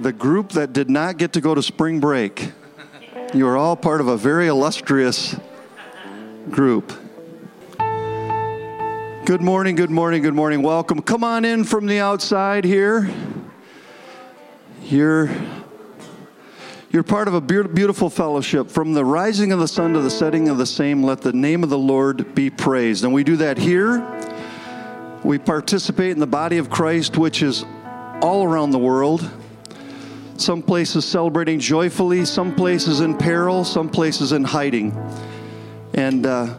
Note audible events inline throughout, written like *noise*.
the group that did not get to go to spring break. You are all part of a very illustrious group. Good morning, good morning, good morning. Welcome. Come on in from the outside here. You're you're part of a beautiful fellowship. From the rising of the sun to the setting of the same, let the name of the Lord be praised. And we do that here. We participate in the body of Christ, which is all around the world. Some places celebrating joyfully, some places in peril, some places in hiding. And uh,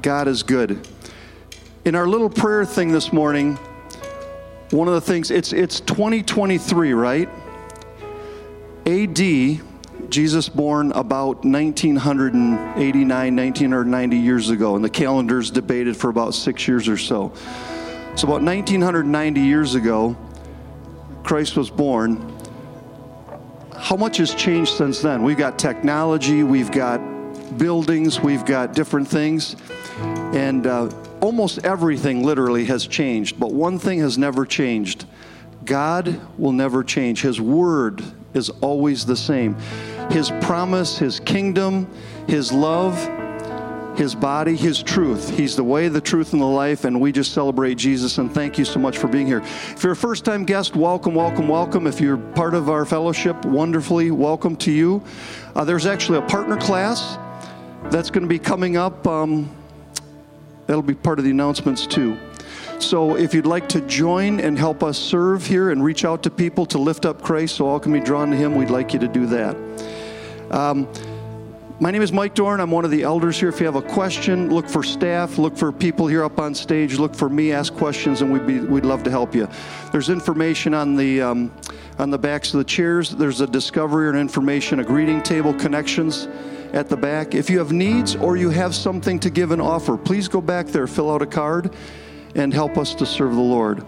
God is good. In our little prayer thing this morning, one of the things, it's, it's 2023, right? AD, Jesus born about 1989, 1990 years ago, and the calendar's debated for about six years or so. So, about 1990 years ago, Christ was born. How much has changed since then? We've got technology, we've got buildings, we've got different things, and uh, almost everything literally has changed. But one thing has never changed God will never change. His word is always the same. His promise, His kingdom, His love, His body, His truth. He's the way, the truth, and the life, and we just celebrate Jesus. And thank you so much for being here. If you're a first time guest, welcome, welcome, welcome. If you're part of our fellowship, wonderfully welcome to you. Uh, there's actually a partner class that's going to be coming up. Um, that'll be part of the announcements too. So if you'd like to join and help us serve here and reach out to people to lift up Christ so all can be drawn to Him, we'd like you to do that. Um, my name is Mike Dorn. I'm one of the elders here. If you have a question, look for staff, look for people here up on stage, look for me, ask questions, and we'd, be, we'd love to help you. There's information on the, um, on the backs of the chairs. There's a discovery and information, a greeting table, connections at the back. If you have needs or you have something to give and offer, please go back there, fill out a card and help us to serve the Lord.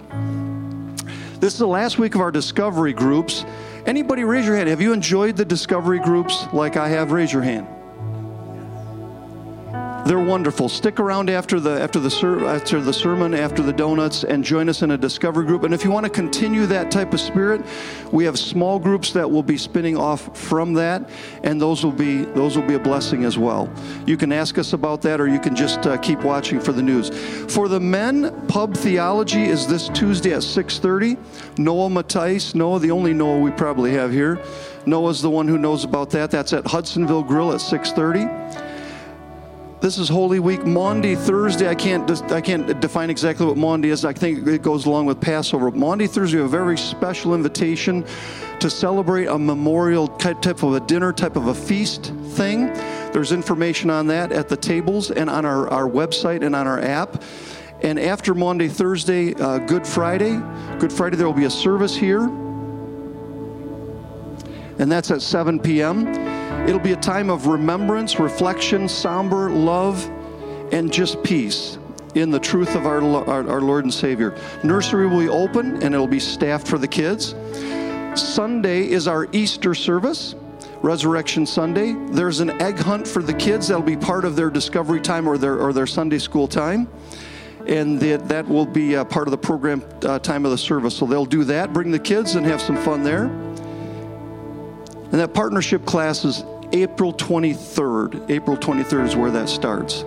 This is the last week of our discovery groups. Anybody raise your hand? Have you enjoyed the discovery groups like I have? Raise your hand. They're wonderful. Stick around after the after the ser- after the sermon, after the donuts, and join us in a discovery group. And if you want to continue that type of spirit, we have small groups that will be spinning off from that, and those will be those will be a blessing as well. You can ask us about that, or you can just uh, keep watching for the news. For the men, pub theology is this Tuesday at 6:30. Noah Matthijs, Noah, the only Noah we probably have here. Noah's the one who knows about that. That's at Hudsonville Grill at 6:30 this is Holy Week. Maundy, Thursday, I can't, I can't define exactly what Maundy is. I think it goes along with Passover. Maundy, Thursday, a very special invitation to celebrate a memorial type of a dinner, type of a feast thing. There's information on that at the tables and on our, our website and on our app. And after Maundy, Thursday, uh, Good Friday, Good Friday, there will be a service here. And that's at 7 p.m. It'll be a time of remembrance, reflection, somber love, and just peace in the truth of our, our, our, Lord and Savior. Nursery will be open and it'll be staffed for the kids. Sunday is our Easter service, Resurrection Sunday. There's an egg hunt for the kids that'll be part of their discovery time or their, or their Sunday school time. And that, that will be part of the program uh, time of the service. So they'll do that, bring the kids, and have some fun there. And that partnership class is April 23rd. April 23rd is where that starts.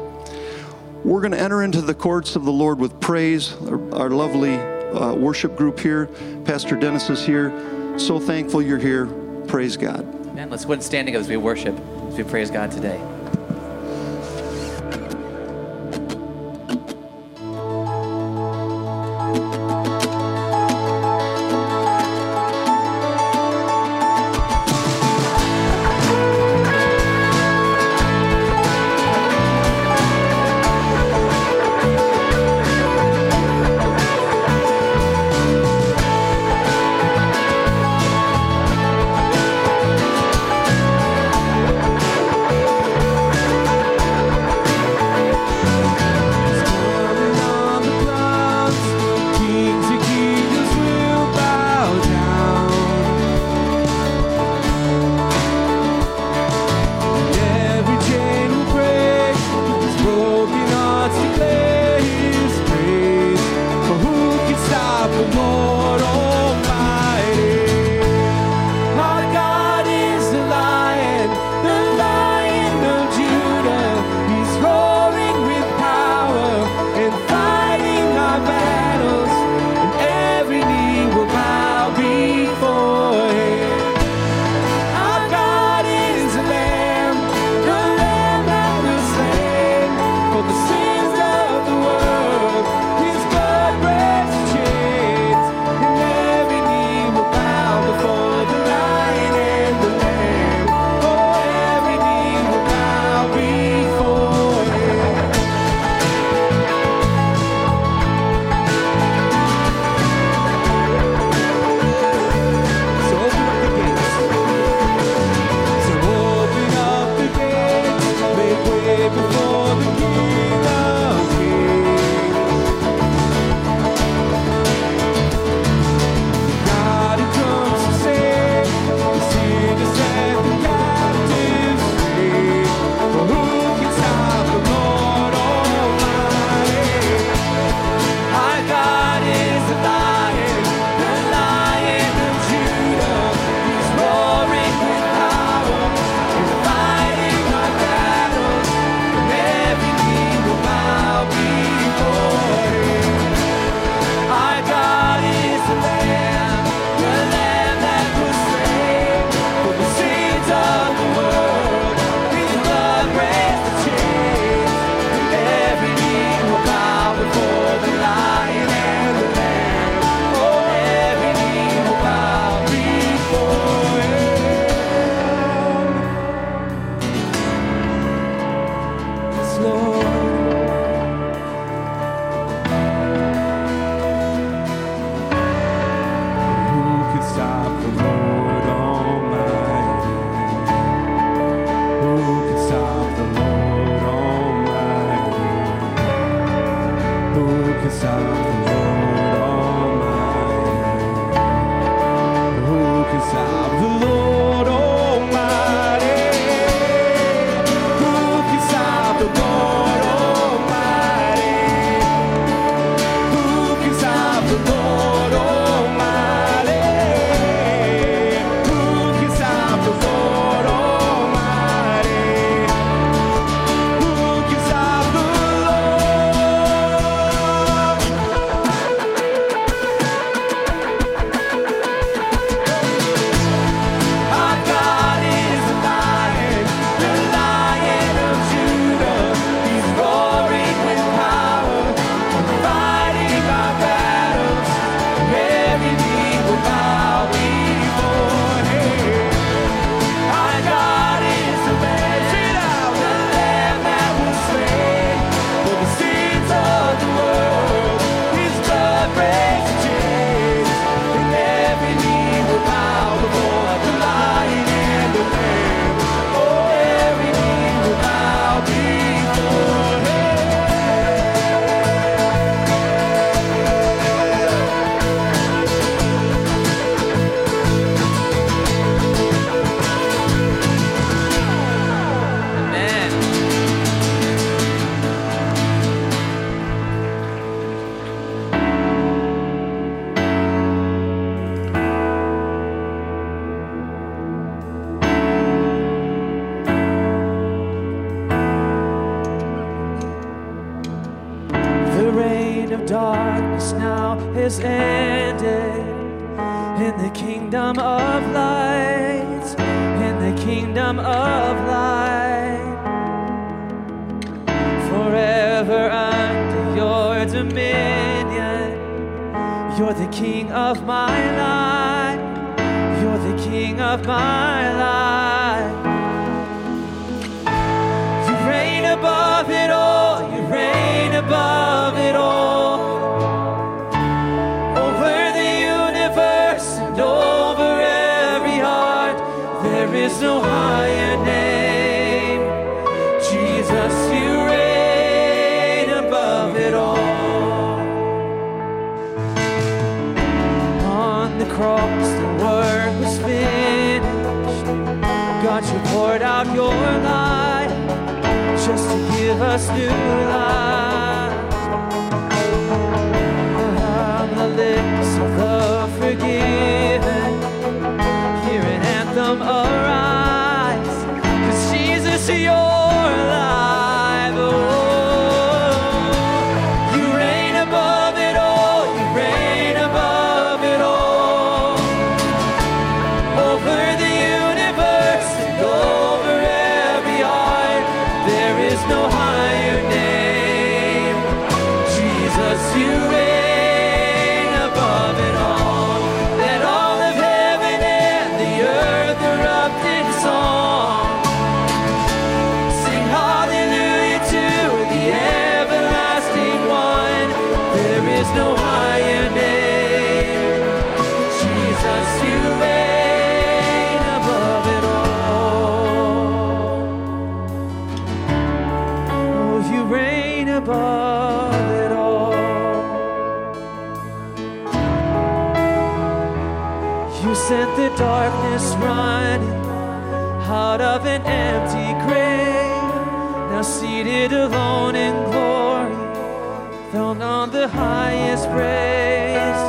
We're going to enter into the courts of the Lord with praise. Our, our lovely uh, worship group here, Pastor Dennis is here. So thankful you're here. Praise God. Man, let's go standing up as we worship, as we praise God today. them up. praise.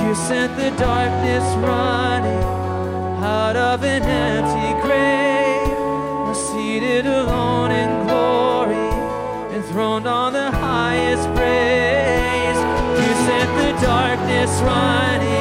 You sent the darkness running out of an empty grave. We're seated alone in glory, enthroned on the highest praise. You sent the darkness running.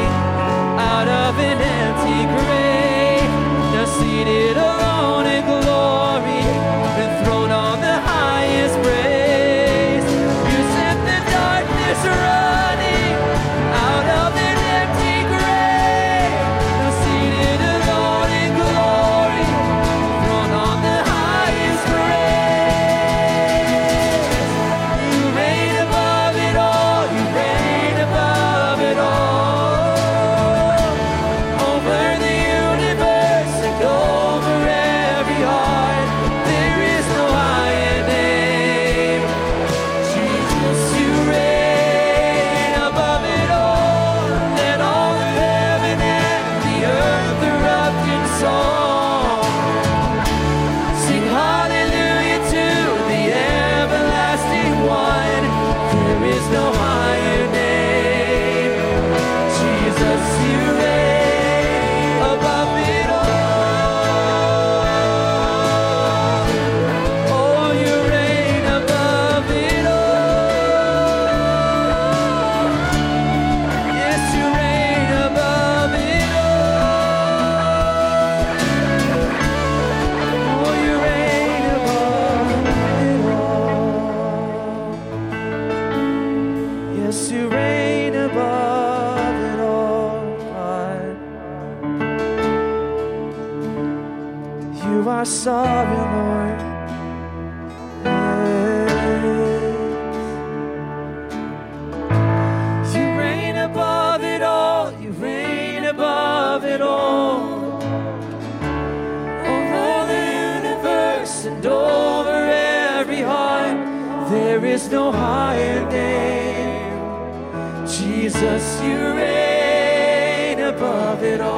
There is no higher name. Jesus, you reign above it all.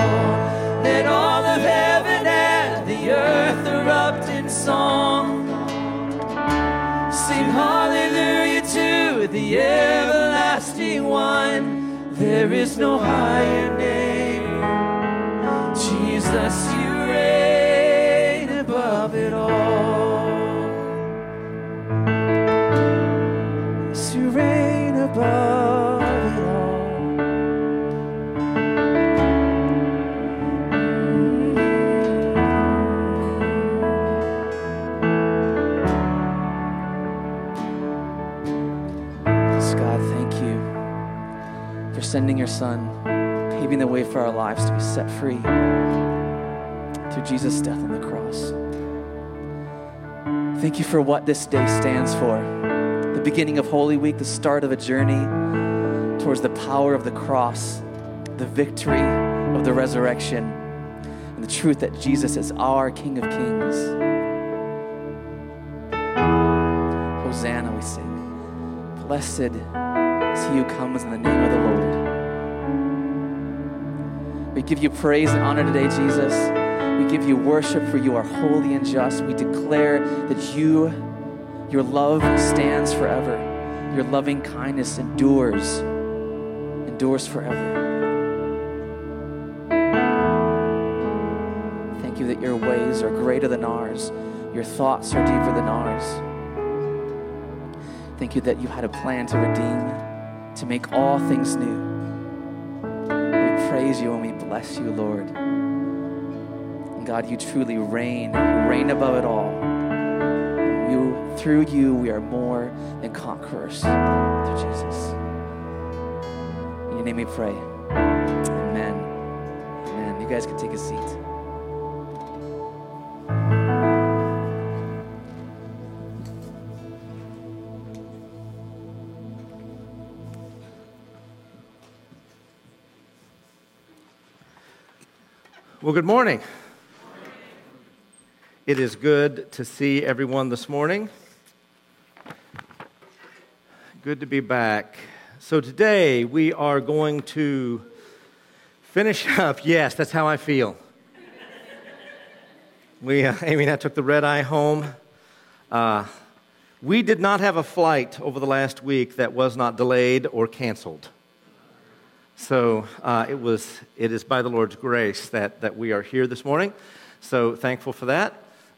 Let all of heaven and the earth erupt in song. Sing hallelujah to the everlasting one. There is no higher name. Jesus, sending your Son, paving the way for our lives to be set free through Jesus' death on the cross. Thank you for what this day stands for the beginning of Holy Week, the start of a journey towards the power of the cross, the victory of the resurrection, and the truth that Jesus is our King of Kings. Hosanna, we sing. Blessed is he who comes in the name of the Lord. Give you praise and honor today, Jesus. We give you worship for you are holy and just. We declare that you, your love stands forever. Your loving kindness endures, endures forever. Thank you that your ways are greater than ours. Your thoughts are deeper than ours. Thank you that you had a plan to redeem, to make all things new. Praise you and we bless you, Lord. And God, you truly reign, you reign above it all. You, through you, we are more than conquerors through Jesus. In your name we pray. Amen. Amen. You guys can take a seat. Well, good morning. It is good to see everyone this morning. Good to be back. So, today we are going to finish *laughs* up. Yes, that's how I feel. We, uh, *laughs* Amy and I took the red eye home. Uh, we did not have a flight over the last week that was not delayed or canceled. So uh, it was, it is by the Lord's grace that, that we are here this morning. So thankful for that.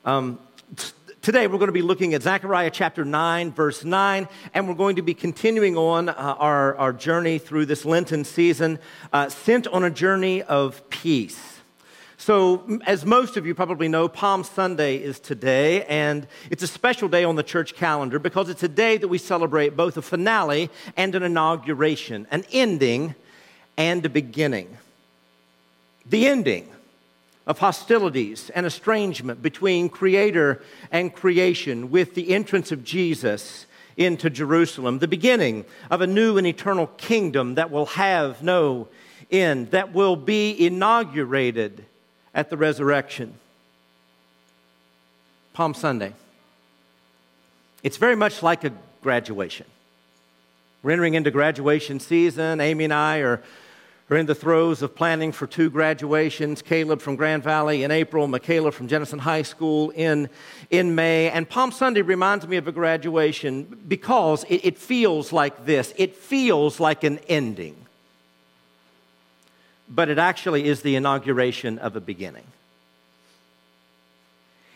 Um, t- today we're going to be looking at Zechariah chapter 9, verse 9, and we're going to be continuing on uh, our, our journey through this Lenten season, uh, sent on a journey of peace. So, as most of you probably know, Palm Sunday is today, and it's a special day on the church calendar because it's a day that we celebrate both a finale and an inauguration, an ending and beginning. The ending of hostilities and estrangement between creator and creation with the entrance of Jesus into Jerusalem. The beginning of a new and eternal kingdom that will have no end, that will be inaugurated at the resurrection. Palm Sunday. It's very much like a graduation. We're entering into graduation season. Amy and I are are in the throes of planning for two graduations Caleb from Grand Valley in April, Michaela from Jenison High School in, in May. And Palm Sunday reminds me of a graduation because it, it feels like this it feels like an ending, but it actually is the inauguration of a beginning.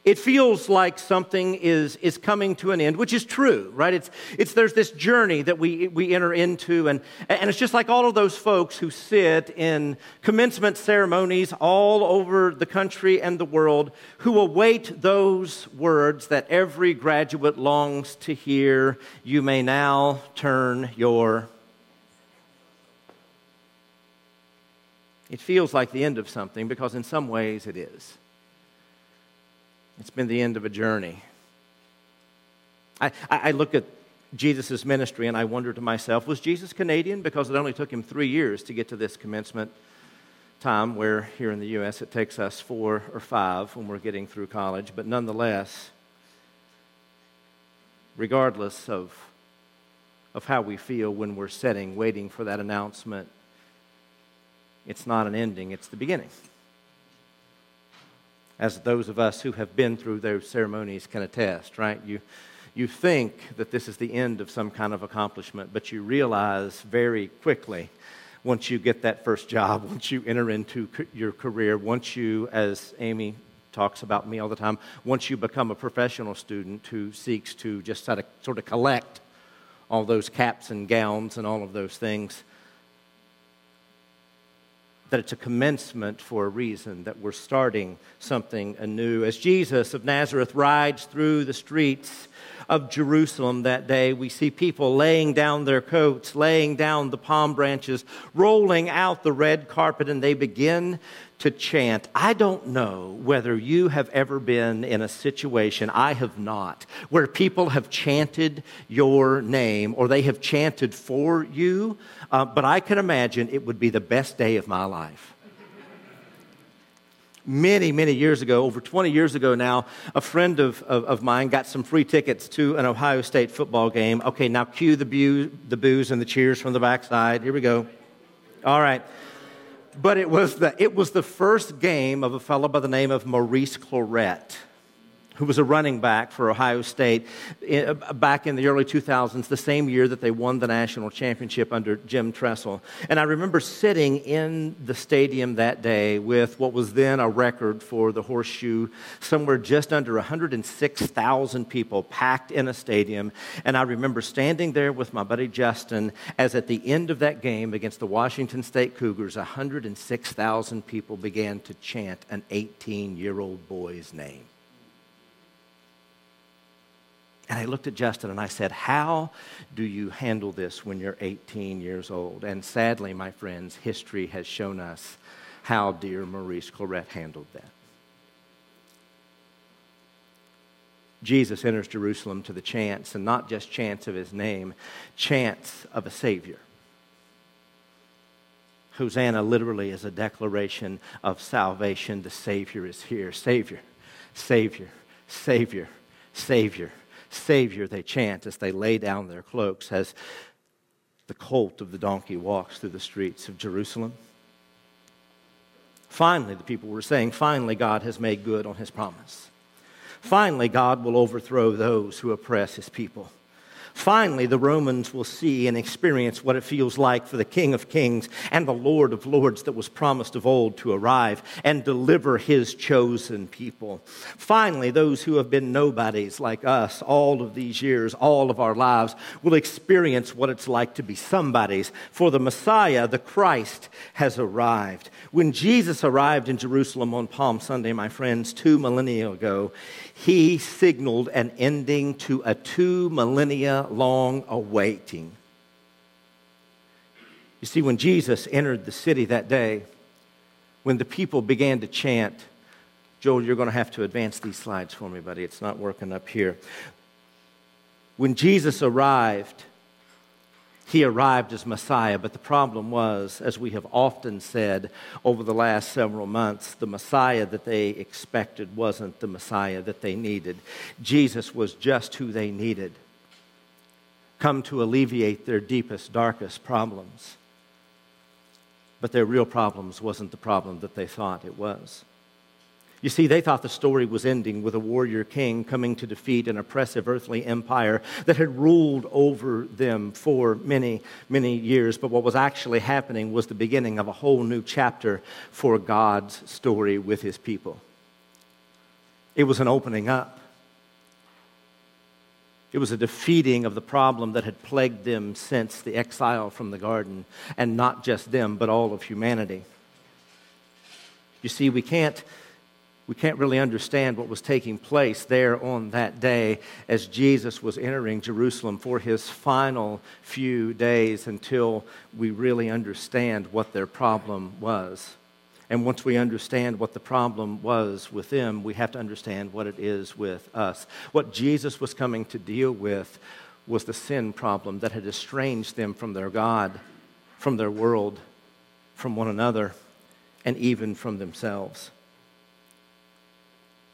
It feels like something is, is coming to an end, which is true, right? It's, it's, there's this journey that we, we enter into, and, and it's just like all of those folks who sit in commencement ceremonies all over the country and the world who await those words that every graduate longs to hear You may now turn your. It feels like the end of something because, in some ways, it is. It's been the end of a journey. I, I look at Jesus' ministry and I wonder to myself, was Jesus Canadian? Because it only took him three years to get to this commencement time, where here in the U.S. it takes us four or five when we're getting through college. But nonetheless, regardless of, of how we feel when we're sitting, waiting for that announcement, it's not an ending, it's the beginning as those of us who have been through those ceremonies can attest, right? You, you think that this is the end of some kind of accomplishment, but you realize very quickly once you get that first job, *laughs* once you enter into your career, once you, as Amy talks about me all the time, once you become a professional student who seeks to just sort of, sort of collect all those caps and gowns and all of those things, that it's a commencement for a reason, that we're starting something anew. As Jesus of Nazareth rides through the streets of Jerusalem that day, we see people laying down their coats, laying down the palm branches, rolling out the red carpet, and they begin to chant. I don't know whether you have ever been in a situation, I have not, where people have chanted your name or they have chanted for you, uh, but I can imagine it would be the best day of my life many, many years ago, over 20 years ago now, a friend of, of, of, mine got some free tickets to an Ohio State football game. Okay, now cue the, bu- the boos and the cheers from the backside. Here we go. All right but it was, the, it was the first game of a fellow by the name of Maurice Clarett who was a running back for Ohio State uh, back in the early 2000s, the same year that they won the national championship under Jim Tressel. And I remember sitting in the stadium that day with what was then a record for the horseshoe, somewhere just under 106,000 people packed in a stadium. And I remember standing there with my buddy Justin as at the end of that game against the Washington State Cougars, 106,000 people began to chant an 18 year old boy's name. And I looked at Justin and I said, How do you handle this when you're 18 years old? And sadly, my friends, history has shown us how dear Maurice Clarett handled that. Jesus enters Jerusalem to the chants, and not just chants of his name, chants of a Savior. Hosanna literally is a declaration of salvation. The Savior is here. Savior, Savior, Savior, Savior. Savior, they chant as they lay down their cloaks, as the colt of the donkey walks through the streets of Jerusalem. Finally, the people were saying, finally, God has made good on his promise. Finally, God will overthrow those who oppress his people. Finally, the Romans will see and experience what it feels like for the King of Kings and the Lord of Lords that was promised of old to arrive and deliver his chosen people. Finally, those who have been nobodies like us all of these years, all of our lives, will experience what it's like to be somebodies, for the Messiah, the Christ, has arrived. When Jesus arrived in Jerusalem on Palm Sunday, my friends, two millennia ago, he signaled an ending to a two millennia long awaiting. You see, when Jesus entered the city that day, when the people began to chant, Joel, you're going to have to advance these slides for me, buddy. It's not working up here. When Jesus arrived, he arrived as Messiah, but the problem was, as we have often said over the last several months, the Messiah that they expected wasn't the Messiah that they needed. Jesus was just who they needed, come to alleviate their deepest, darkest problems. But their real problems wasn't the problem that they thought it was. You see, they thought the story was ending with a warrior king coming to defeat an oppressive earthly empire that had ruled over them for many, many years. But what was actually happening was the beginning of a whole new chapter for God's story with his people. It was an opening up. It was a defeating of the problem that had plagued them since the exile from the garden, and not just them, but all of humanity. You see, we can't we can't really understand what was taking place there on that day as Jesus was entering Jerusalem for his final few days until we really understand what their problem was. And once we understand what the problem was with them, we have to understand what it is with us. What Jesus was coming to deal with was the sin problem that had estranged them from their God, from their world, from one another, and even from themselves.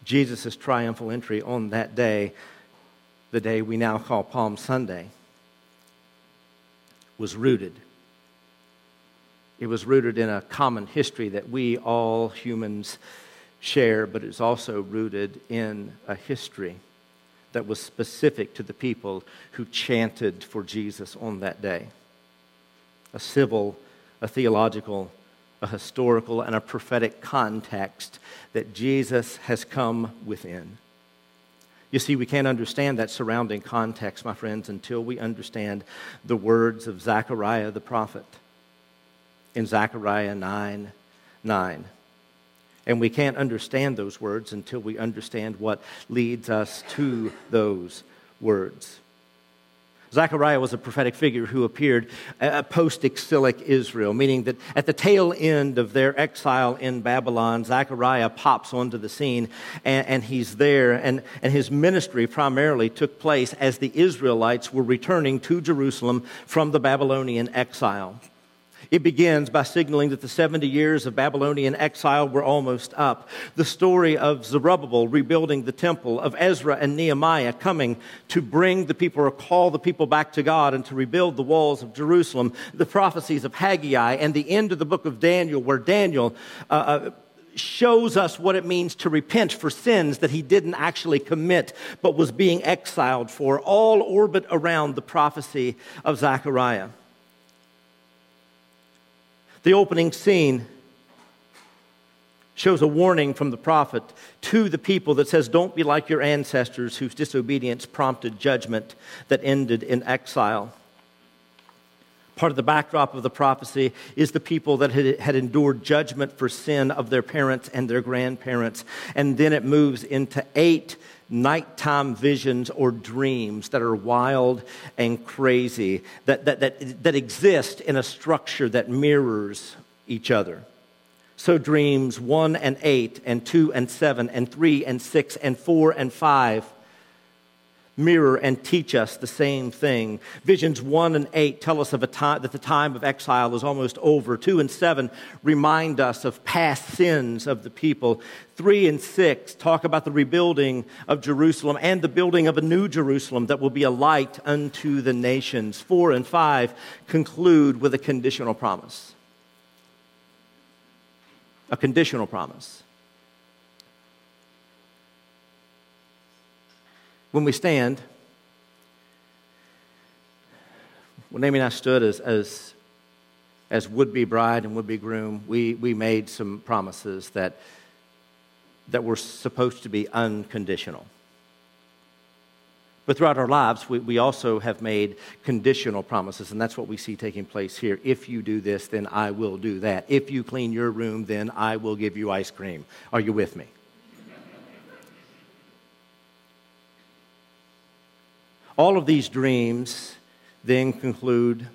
Jesus' triumphal entry on that day, the day we now call Palm Sunday, was rooted. It was rooted in a common history that we all humans share, but it's also rooted in a history that was specific to the people who chanted for Jesus on that day. A civil, a theological, a historical and a prophetic context that Jesus has come within. You see, we can't understand that surrounding context, my friends, until we understand the words of Zechariah the prophet in Zechariah 9 9. And we can't understand those words until we understand what leads us to those words. Zechariah was a prophetic figure who appeared post exilic Israel, meaning that at the tail end of their exile in Babylon, Zechariah pops onto the scene and, and, he's there. And, and his ministry primarily took place as the Israelites were returning to Jerusalem from the Babylonian exile. It begins by signaling that the 70 years of Babylonian exile were almost up. The story of Zerubbabel rebuilding the temple, of Ezra and Nehemiah coming to bring the people or call the people back to God and to rebuild the walls of Jerusalem, the prophecies of Haggai, and the end of the book of Daniel, where Daniel uh, uh, shows us what it means to repent for sins that he didn't actually commit but was being exiled for, all orbit around the prophecy of Zechariah. The opening scene shows a warning from the prophet to the people that says, Don't be like your ancestors whose disobedience prompted judgment that ended in exile. Part of the backdrop of the prophecy is the people that had, had, endured judgment for sin of their parents and their grandparents. And then it moves into eight nighttime visions or dreams that are wild and crazy, that, that, that, that exist in a structure that mirrors each other. So, dreams one and eight, and two and seven, and three and six, and four and five mirror and teach us the same thing. Visions 1 and 8 tell us of a time that the time of exile is almost over. 2 and 7 remind us of past sins of the people. 3 and 6 talk about the rebuilding of Jerusalem and the building of a new Jerusalem that will be a light unto the nations. 4 and 5 conclude with a conditional promise. A conditional promise. When we stand, when Amy and I stood as, as, as would be bride and would be groom, we, we made some promises that, that were supposed to be unconditional. But throughout our lives, we, we also have made conditional promises, and that's what we see taking place here. If you do this, then I will do that. If you clean your room, then I will give you ice cream. Are you with me? All of these dreams then conclude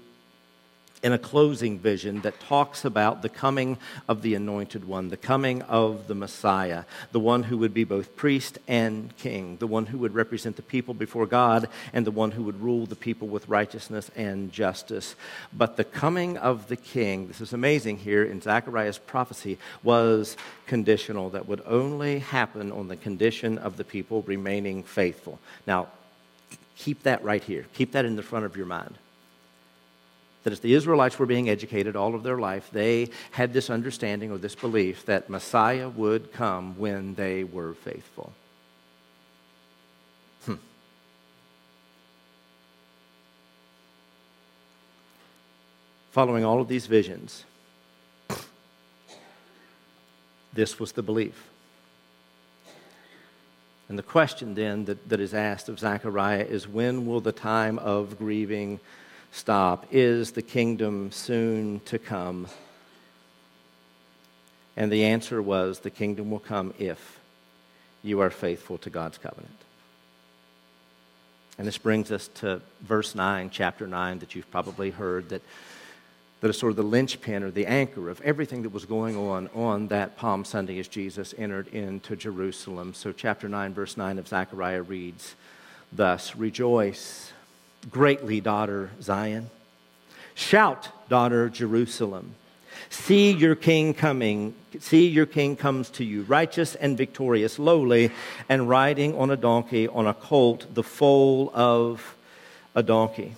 in a closing vision that talks about the coming of the anointed one, the coming of the Messiah, the one who would be both priest and king, the one who would represent the people before God, and the one who would rule the people with righteousness and justice. But the coming of the king, this is amazing here in Zechariah's prophecy, was conditional, that would only happen on the condition of the people remaining faithful. Now, Keep that right here. Keep that in the front of your mind. That as the Israelites were being educated all of their life, they had this understanding or this belief that Messiah would come when they were faithful. Hmm. Following all of these visions, this was the belief. And the question then that, that is asked of Zechariah is when will the time of grieving stop? Is the kingdom soon to come? And the answer was the kingdom will come if you are faithful to God's covenant. And this brings us to verse 9, chapter 9, that you've probably heard that that is sort of the linchpin or the anchor of everything that was going on on that Palm Sunday as Jesus entered into Jerusalem. So, chapter 9, verse 9 of Zechariah reads thus Rejoice greatly, daughter Zion. Shout, daughter Jerusalem. See your king coming. See your king comes to you, righteous and victorious, lowly, and riding on a donkey, on a colt, the foal of a donkey.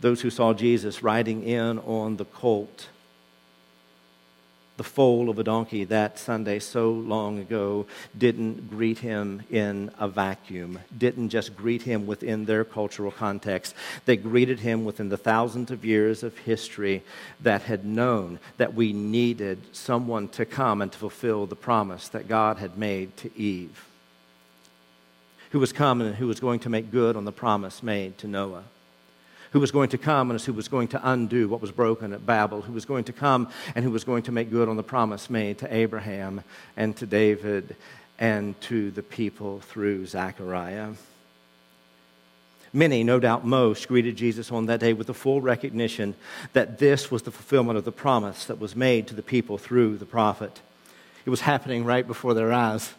Those who saw Jesus riding in on the colt, the foal of a donkey that Sunday so long ago, didn't greet him in a vacuum, didn't just greet him within their cultural context. They greeted him within the thousands of years of history that had known that we needed someone to come and to fulfill the promise that God had made to Eve, who was coming and who was going to make good on the promise made to Noah who was going to come and who was going to undo what was broken at Babel, who was going to come and who was going to make good on the promise made to Abraham and to David and to the people through Zechariah. Many, no doubt most, greeted Jesus on that day with the full recognition that this was the fulfillment of the promise that was made to the people through the prophet. It was happening right before their eyes,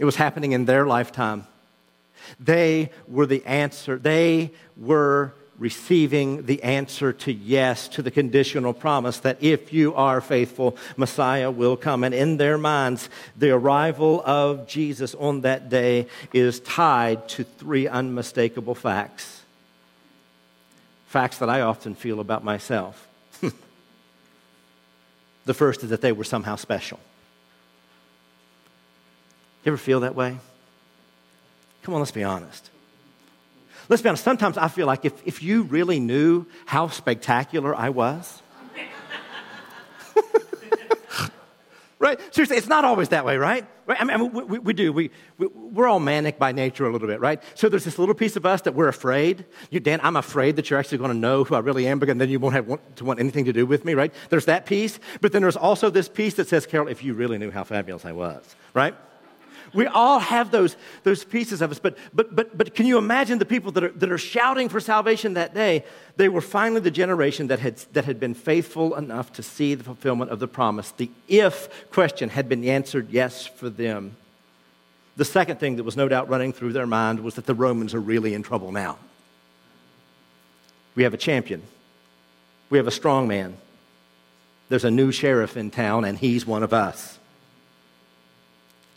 it was happening in their lifetime. They were the answer, they were receiving the answer to yes to the conditional promise that if you are faithful, Messiah will come. And in their minds, the arrival of Jesus on that day is tied to three unmistakable facts. Facts that I often feel about myself. *laughs* the first is that they were somehow special. You ever feel that way? Come on, let's be honest. Let's be honest, sometimes I feel like if, if you really knew how spectacular I was, *laughs* right? Seriously, it's not always that way, right? right? I mean, we, we, we do. We, we, we're all manic by nature a little bit, right? So there's this little piece of us that we're afraid. You, Dan, I'm afraid that you're actually going to know who I really am, because then you won't have want, to want anything to do with me, right? There's that piece. But then there's also this piece that says, Carol, if you really knew how fabulous I was, right? We all have those, those pieces of us. But, but, but, but can you imagine the people that are, that are shouting for salvation that day? They were finally the generation that had, that had been faithful enough to see the fulfillment of the promise. The if question had been answered yes for them. The second thing that was no doubt running through their mind was that the Romans are really in trouble now. We have a champion, we have a strong man. There's a new sheriff in town, and he's one of us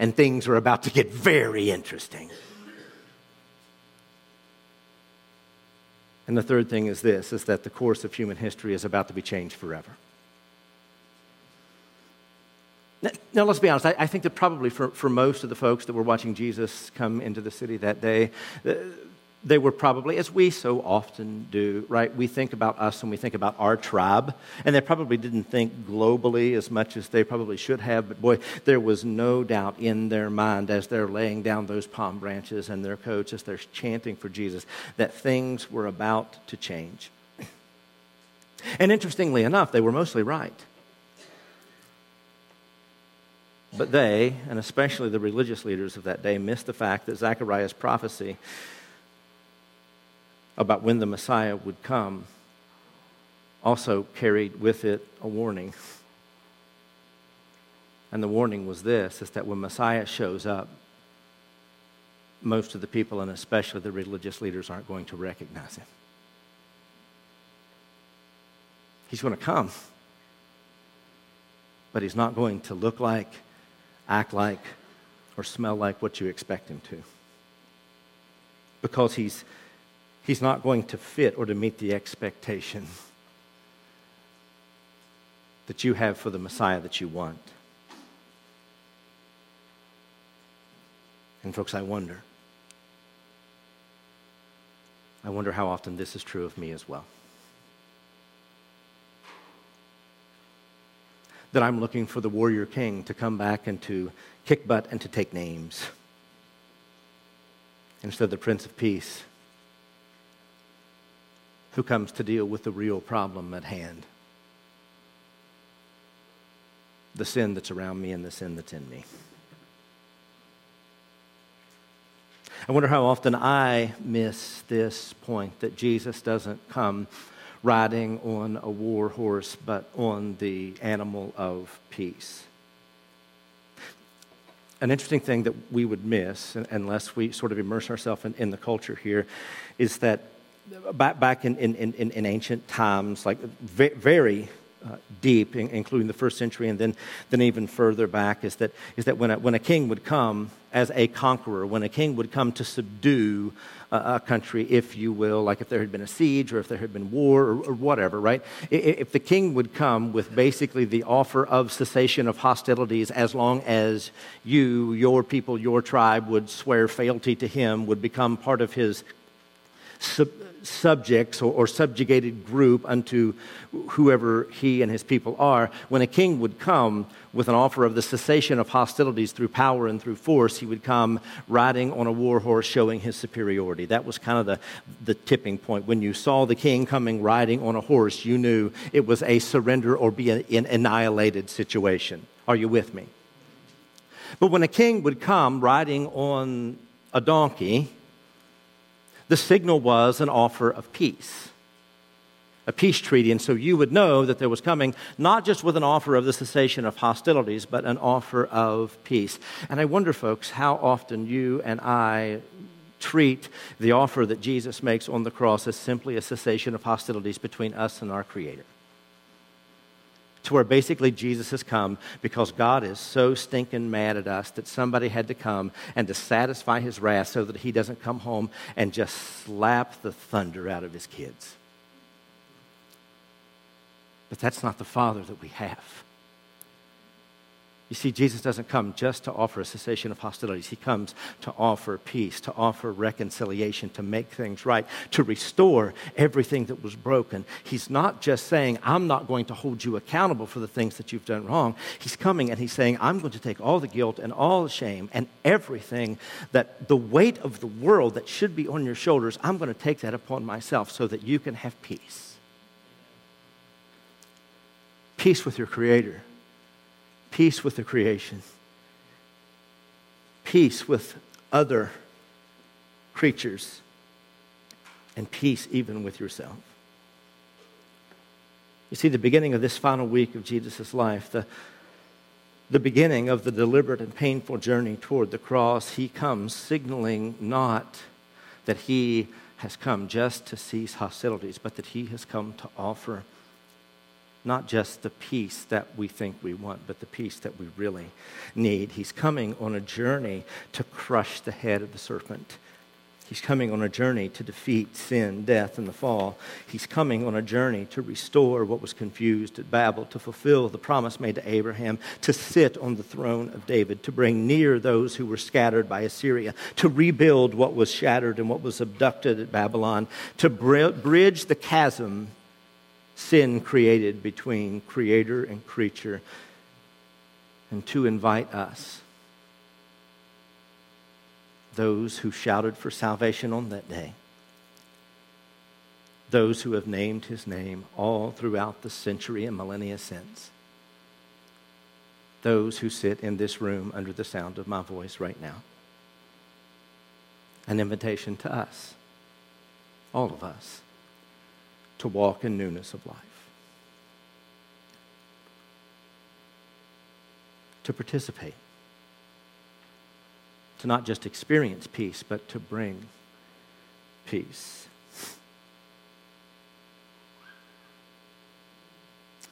and things are about to get very interesting. And the third thing is this is that the course of human history is about to be changed forever. Now, now let's be honest. I, I, think that probably for, for most of the folks that were watching Jesus come into the city that day, they were probably, as we so often do, right? We think about us and we think about our tribe, and they probably didn't think globally as much as they probably should have. But boy, there was no doubt in their mind as they're laying down those palm branches and their coats, as they're chanting for Jesus, that things were about to change. And interestingly enough, they were mostly right. But they, and especially the religious leaders of that day, missed the fact that Zechariah's prophecy about when the Messiah would come also carried with it a warning. And the warning was this is that when Messiah shows up, most of the people, and especially the religious leaders, aren't going to recognize him. He's going to come, but he's not going to look like, act like, or smell like what you expect him to. Because he's he's not going to fit or to meet the expectation that you have for the Messiah that you want. And, folks, I wonder. I wonder how often this is true of me as well. That I'm looking for the warrior king to come back and to kick butt and to take names. Instead, of the Prince of Peace who comes to deal with the real problem at hand the sin that's around me and the sin that's in me. I wonder how often I miss this point that Jesus doesn't come riding on a war horse, but on the animal of peace. An interesting thing that we would miss, unless we sort of immerse ourselves in, in the culture here, is that back, back in, in, in, in ancient times, like very uh, deep, in, including the first century, and then, then even further back, is that, is that when, a, when a king would come as a conqueror, when a king would come to subdue a, a country, if you will, like if there had been a siege or if there had been war or, or whatever, right? If the king would come with basically the offer of cessation of hostilities as long as you, your people, your tribe would swear fealty to him, would become part of his sub, subjects or, or, subjugated group unto whoever he and his people are. When a king would come with an offer of the cessation of hostilities through power and through force, he would come riding on a war horse showing his superiority. That was kind of the, the tipping point. When you saw the king coming riding on a horse, you knew it was a surrender or be an annihilated situation. Are you with me? But when a king would come riding on a donkey, the signal was an offer of peace, a peace treaty. And so you would know that there was coming not just with an offer of the cessation of hostilities, but an offer of peace. And I wonder, folks, how often you and I treat the offer that Jesus makes on the cross as simply a cessation of hostilities between us and our Creator to where basically Jesus has come because God is so stinking mad at us that somebody had to come and to satisfy his wrath so that he doesn't come home and just slap the thunder out of his kids. But that's not the Father that we have. You see, Jesus doesn't come just to offer a cessation of hostilities. He comes to offer peace, to offer reconciliation, to make things right, to restore everything that was broken. He's not just saying, I'm not going to hold you accountable for the things that you've done wrong. He's coming and he's saying, I'm going to take all the guilt and all the shame and everything that the weight of the world that should be on your shoulders, I'm going to take that upon myself so that you can have peace. Peace with your Creator peace with the creation, peace with other creatures, and peace even with yourself. You see, the beginning of this final week of Jesus' life, the, the beginning of the deliberate and painful journey toward the cross, he comes signaling not that he has come just to cease hostilities, but that he has come to offer not just the peace that we think we want, but the peace that we really need. He's coming on a journey to crush the head of the serpent. He's coming on a journey to defeat sin, death, and the fall. He's coming on a journey to restore what was confused at Babel, to fulfill the promise made to Abraham, to sit on the throne of David, to bring near those who were scattered by Assyria, to rebuild what was shattered and what was abducted at Babylon, to bridge the chasm sin created between creator and creature, and to invite us, those who shouted for salvation on that day, those who have named his name all throughout the century and millennia since, those who sit in this room under the sound of my voice right now. An invitation to us, all of us to walk in newness of life. To participate. To not just experience peace, but to bring peace.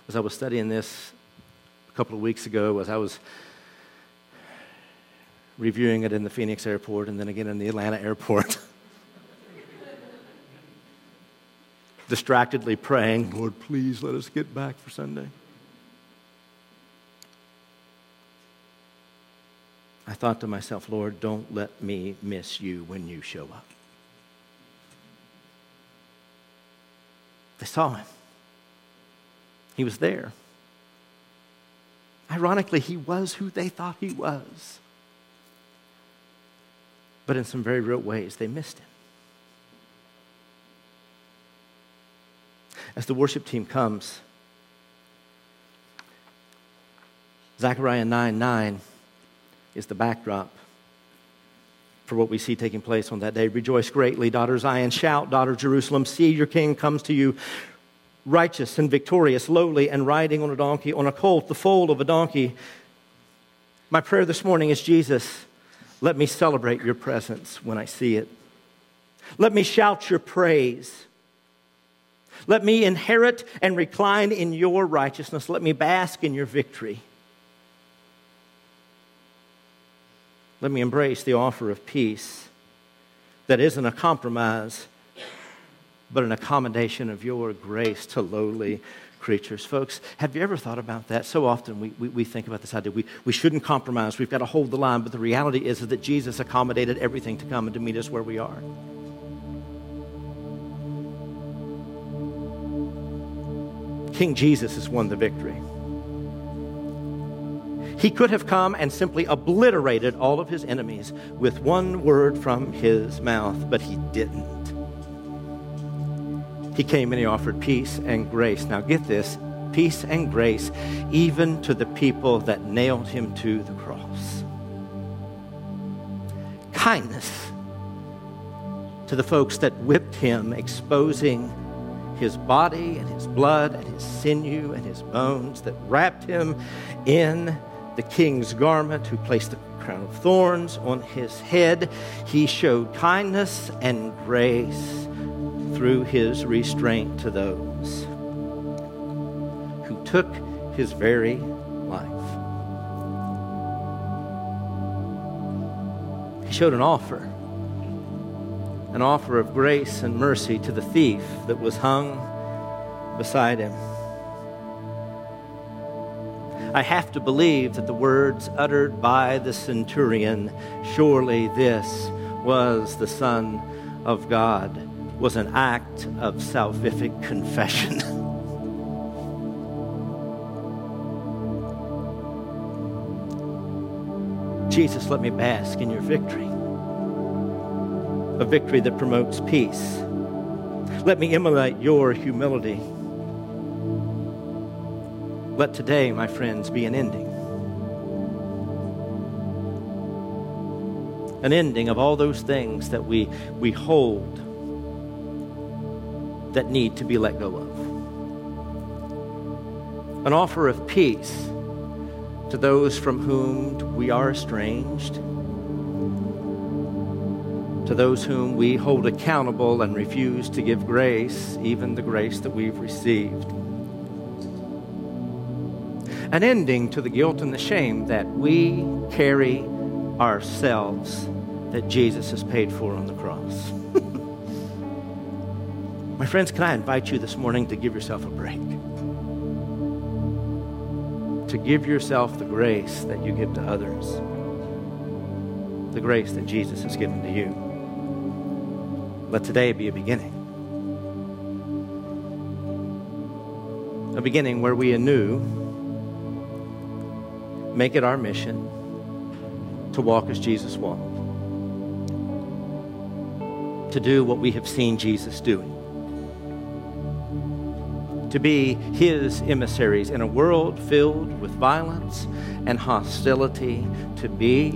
As I was studying this a couple of weeks ago, as I was reviewing it in the Phoenix airport and then again in the Atlanta airport. *laughs* distractedly praying, Lord, please let us get back for Sunday. I thought to myself, Lord, don't let me miss you when you show up. They saw him. He was there. Ironically, he was who they thought he was. But in some very real ways, they missed him. As the worship team comes. Zechariah 9 9 is the backdrop for what we see taking place on that day. Rejoice greatly, daughter Zion. Shout, daughter Jerusalem. See, your king comes to you, righteous and victorious, lowly and riding on a donkey, on a colt, the foal of a donkey. My prayer this morning is Jesus, let me celebrate your presence when I see it. Let me shout your praise. Let me inherit and recline in your righteousness. Let me bask in your victory. Let me embrace the offer of peace that isn't a compromise, but an accommodation of your grace to lowly creatures. Folks, have you ever thought about that? So often we, we, we, think about this idea we, we shouldn't compromise, we've got to hold the line, but the reality is, is that Jesus accommodated everything to come and to meet us where we are. King Jesus has won the victory. He could have come and simply obliterated all of his enemies with one word from his mouth, but he didn't. He came and he offered peace and grace. Now, get this peace and grace even to the people that nailed him to the cross. kindness to the folks that whipped him, exposing his body and his blood and his sinew and his bones, that wrapped him in the king's garment, who placed the crown of thorns on his head. He showed kindness and grace through his restraint to those who took his very life. He showed an offer an offer of grace and mercy to the thief that was hung beside him. I have to believe that the words uttered by the centurion, surely this was the Son of God, was an act of salvific confession. *laughs* Jesus, let me bask in your victory a victory that promotes peace. Let me emulate your humility. Let today, my friends, be an ending. An ending of all those things that we, we hold that need to be let go of. An offer of peace to those from whom we are estranged to those whom we hold accountable and refuse to give grace, even the grace that we've received. An ending to the guilt and the shame that we carry ourselves that Jesus has paid for on the cross. *laughs* My friends, can I invite you this morning to give yourself a break? To give yourself the grace that you give to others, the grace that Jesus has given to you. Let today be a beginning. A beginning where we anew make it our mission to walk as Jesus walked, to do what we have seen Jesus doing, to be his emissaries in a world filled with violence and hostility, to be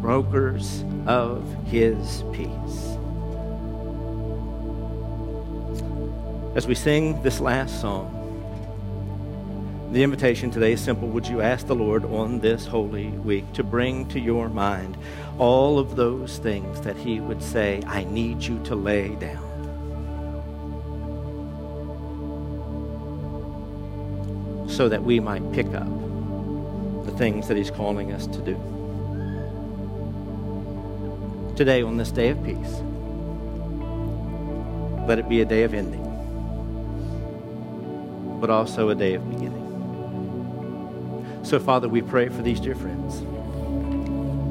brokers of his peace. As we sing this last song, the invitation today is simple. Would you ask the Lord on this holy week to bring to your mind all of those things that He would say, I need you to lay down? So that we might pick up the things that He's calling us to do. Today, on this day of peace, let it be a day of ending but also a day of beginning. So, Father, we pray for these dear friends.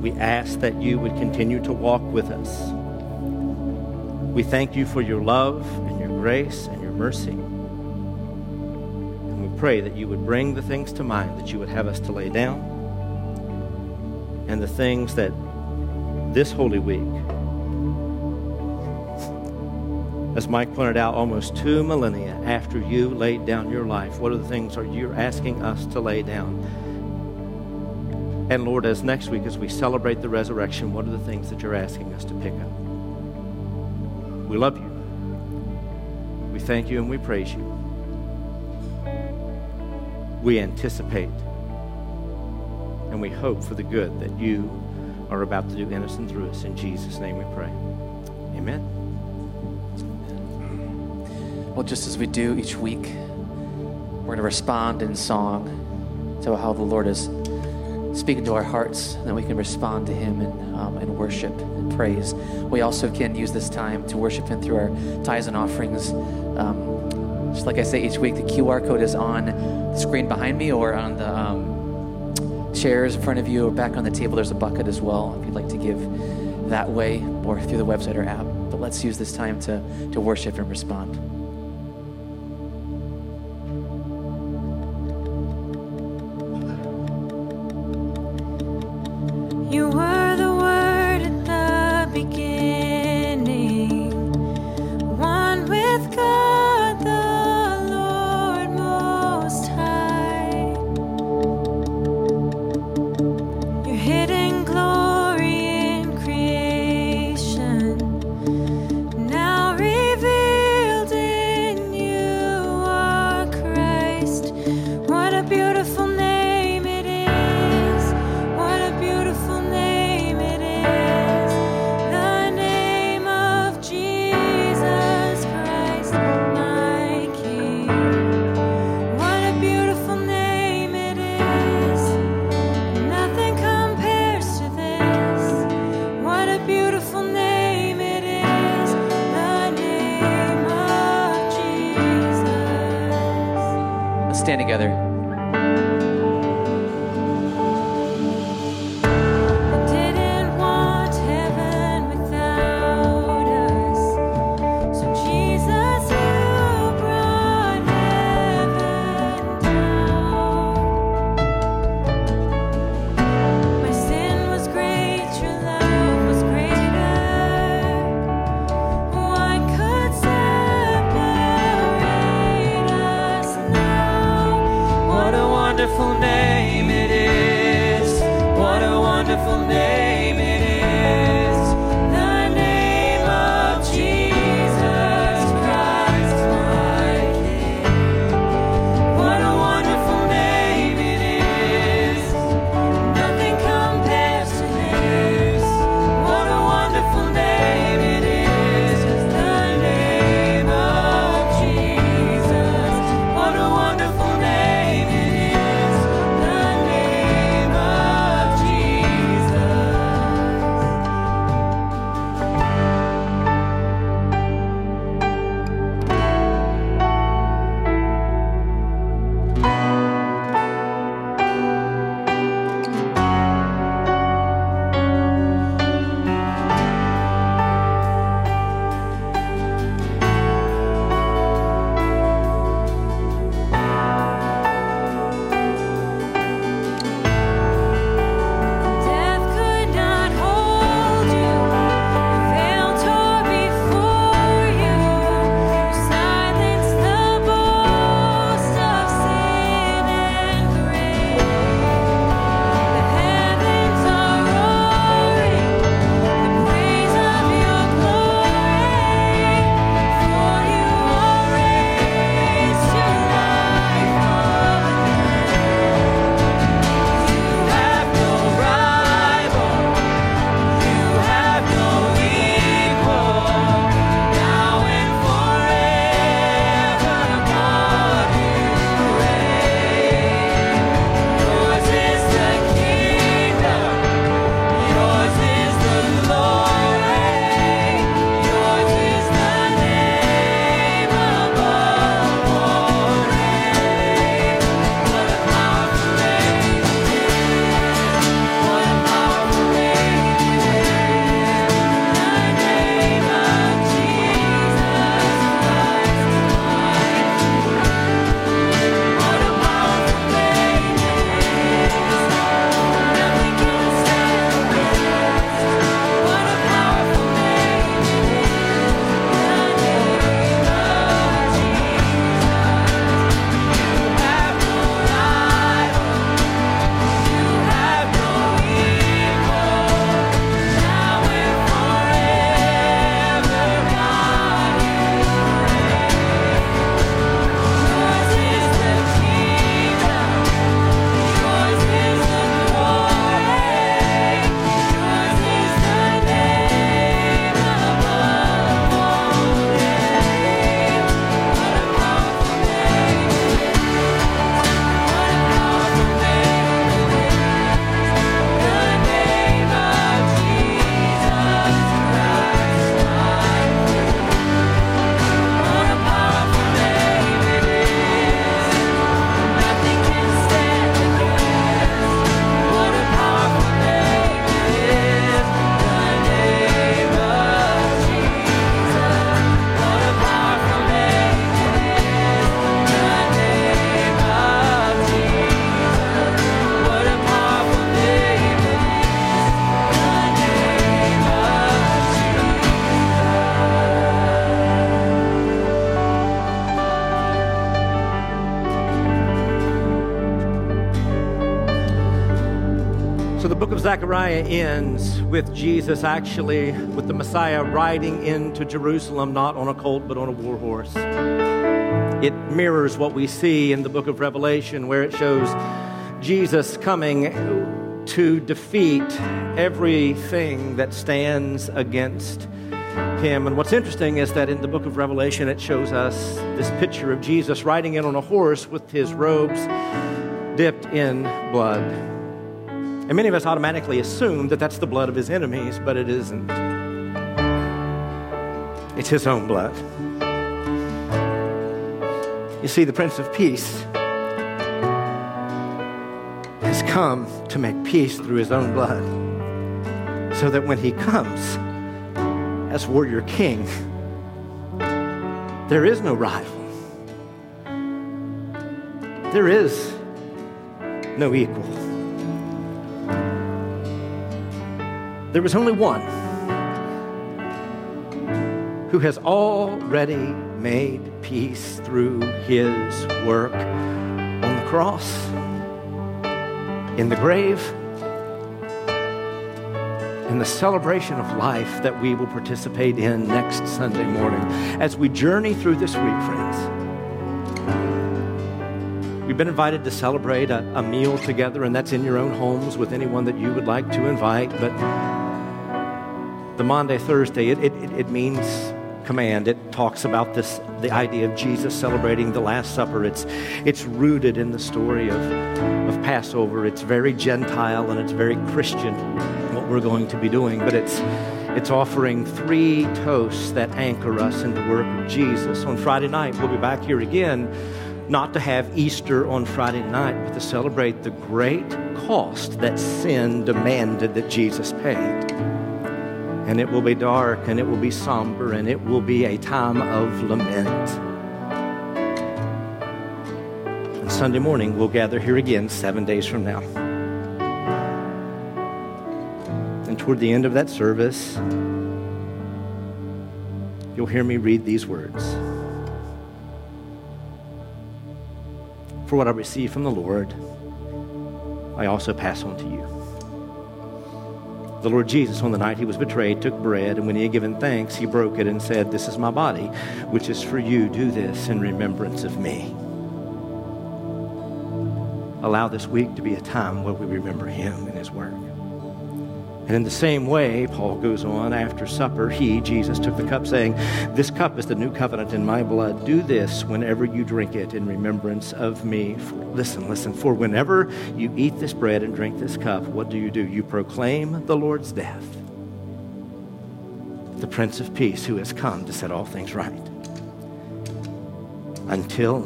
We ask that you would continue to walk with us. We thank you for your love and your grace and your mercy. And we pray that you would bring the things to mind that you would have us to lay down and the things that this Holy Week as Mike pointed out, almost two millennia after you laid down your life, what are the things are you asking us to lay down? And Lord, as next week, as we celebrate the resurrection, what are the things that you're asking us to pick up? We love you. We thank you and we praise you. We anticipate and we hope for the good that you are about to do in us and through us. In Jesus' name we pray. Amen. Well, just as we do each week, we're going to respond in song to how the Lord is speaking to our hearts, and then we can respond to Him in, um, in worship and praise. We also can use this time to worship Him through our tithes and offerings. Um, just like I say each week, the QR code is on the screen behind me or on the um, chairs in front of you or back on the table. There's a bucket as well if you'd like to give that way or through the website or app. But let's use this time to, to worship and respond. Zechariah ends with Jesus actually, with the Messiah riding into Jerusalem, not on a colt, but on a war horse. It mirrors what we see in the book of Revelation, where it shows Jesus coming to defeat everything that stands against him. And what's interesting is that in the book of Revelation, it shows us this picture of Jesus riding in on a horse with his robes dipped in blood. And many of us automatically assume that that's the blood of his enemies, but it isn't. It's his own blood. You see, the Prince of Peace has come to make peace through his own blood. So that when he comes as warrior king, there is no rival. There is no equal. There was only one who has already made peace through his work on the cross, in the grave, in the celebration of life that we will participate in next Sunday morning as we journey through this week, friends. We've been invited to celebrate a, a, meal together, and that's in your own homes with anyone that you would like to invite. But the Maundy, Thursday, it, it, it means command. It talks about this, the idea of Jesus celebrating the Last Supper. It's, it's rooted in the story of, of Passover. It's very Gentile and it's very Christian, what we're going to be doing. But it's, it's offering three toasts that anchor us in the work of Jesus. On Friday night, we'll be back here again, not to have Easter on Friday night, but to celebrate the great cost that sin demanded that Jesus paid and it will be dark and it will be somber and it will be a time of lament. And Sunday morning, we'll gather here again seven days from now. And toward the end of that service, you'll hear me read these words. For what I receive from the Lord, I also pass on to you. The Lord Jesus, on the night he was betrayed, took bread, and when he had given thanks, he broke it and said, This is my body, which is for you. Do this in remembrance of me. Allow this week to be a time where we remember him and his work. And in the same way, Paul goes on, after supper, he, Jesus, took the cup, saying, This cup is the new covenant in my blood. Do this whenever you drink it in remembrance of me. For, listen, listen, for whenever you eat this bread and drink this cup, what do you do? You proclaim the Lord's death, the Prince of Peace who has come to set all things right, until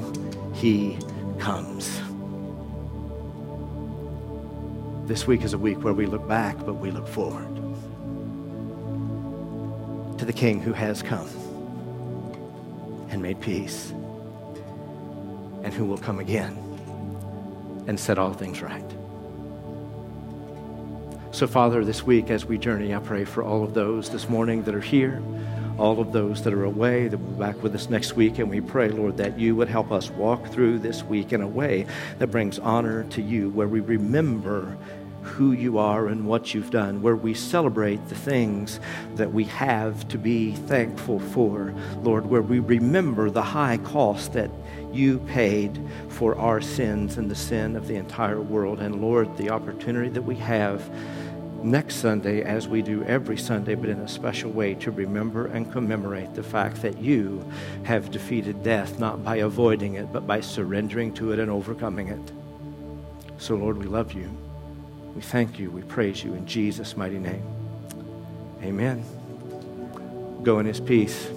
he comes. This week is a week where we look back, but we look forward to the King who has come and made peace and who will come again and set all things right. So, Father, this week as we journey, I pray for all of those this morning that are here all of those that are away that will be back with us next week. And we pray, Lord, that you would help us walk through this week in a way that brings honor to you, where we remember who you are and what you've done, where we celebrate the things that we have to be thankful for, Lord, where we remember the high cost that you paid for our sins and the sin of the entire world. And Lord, the opportunity that we have next Sunday, as we do every Sunday, but in a special way, to remember and commemorate the fact that you have defeated death, not by avoiding it, but by surrendering to it and overcoming it. So, Lord, we love you. We thank you. We praise you in Jesus' mighty name. Amen. Go in his peace.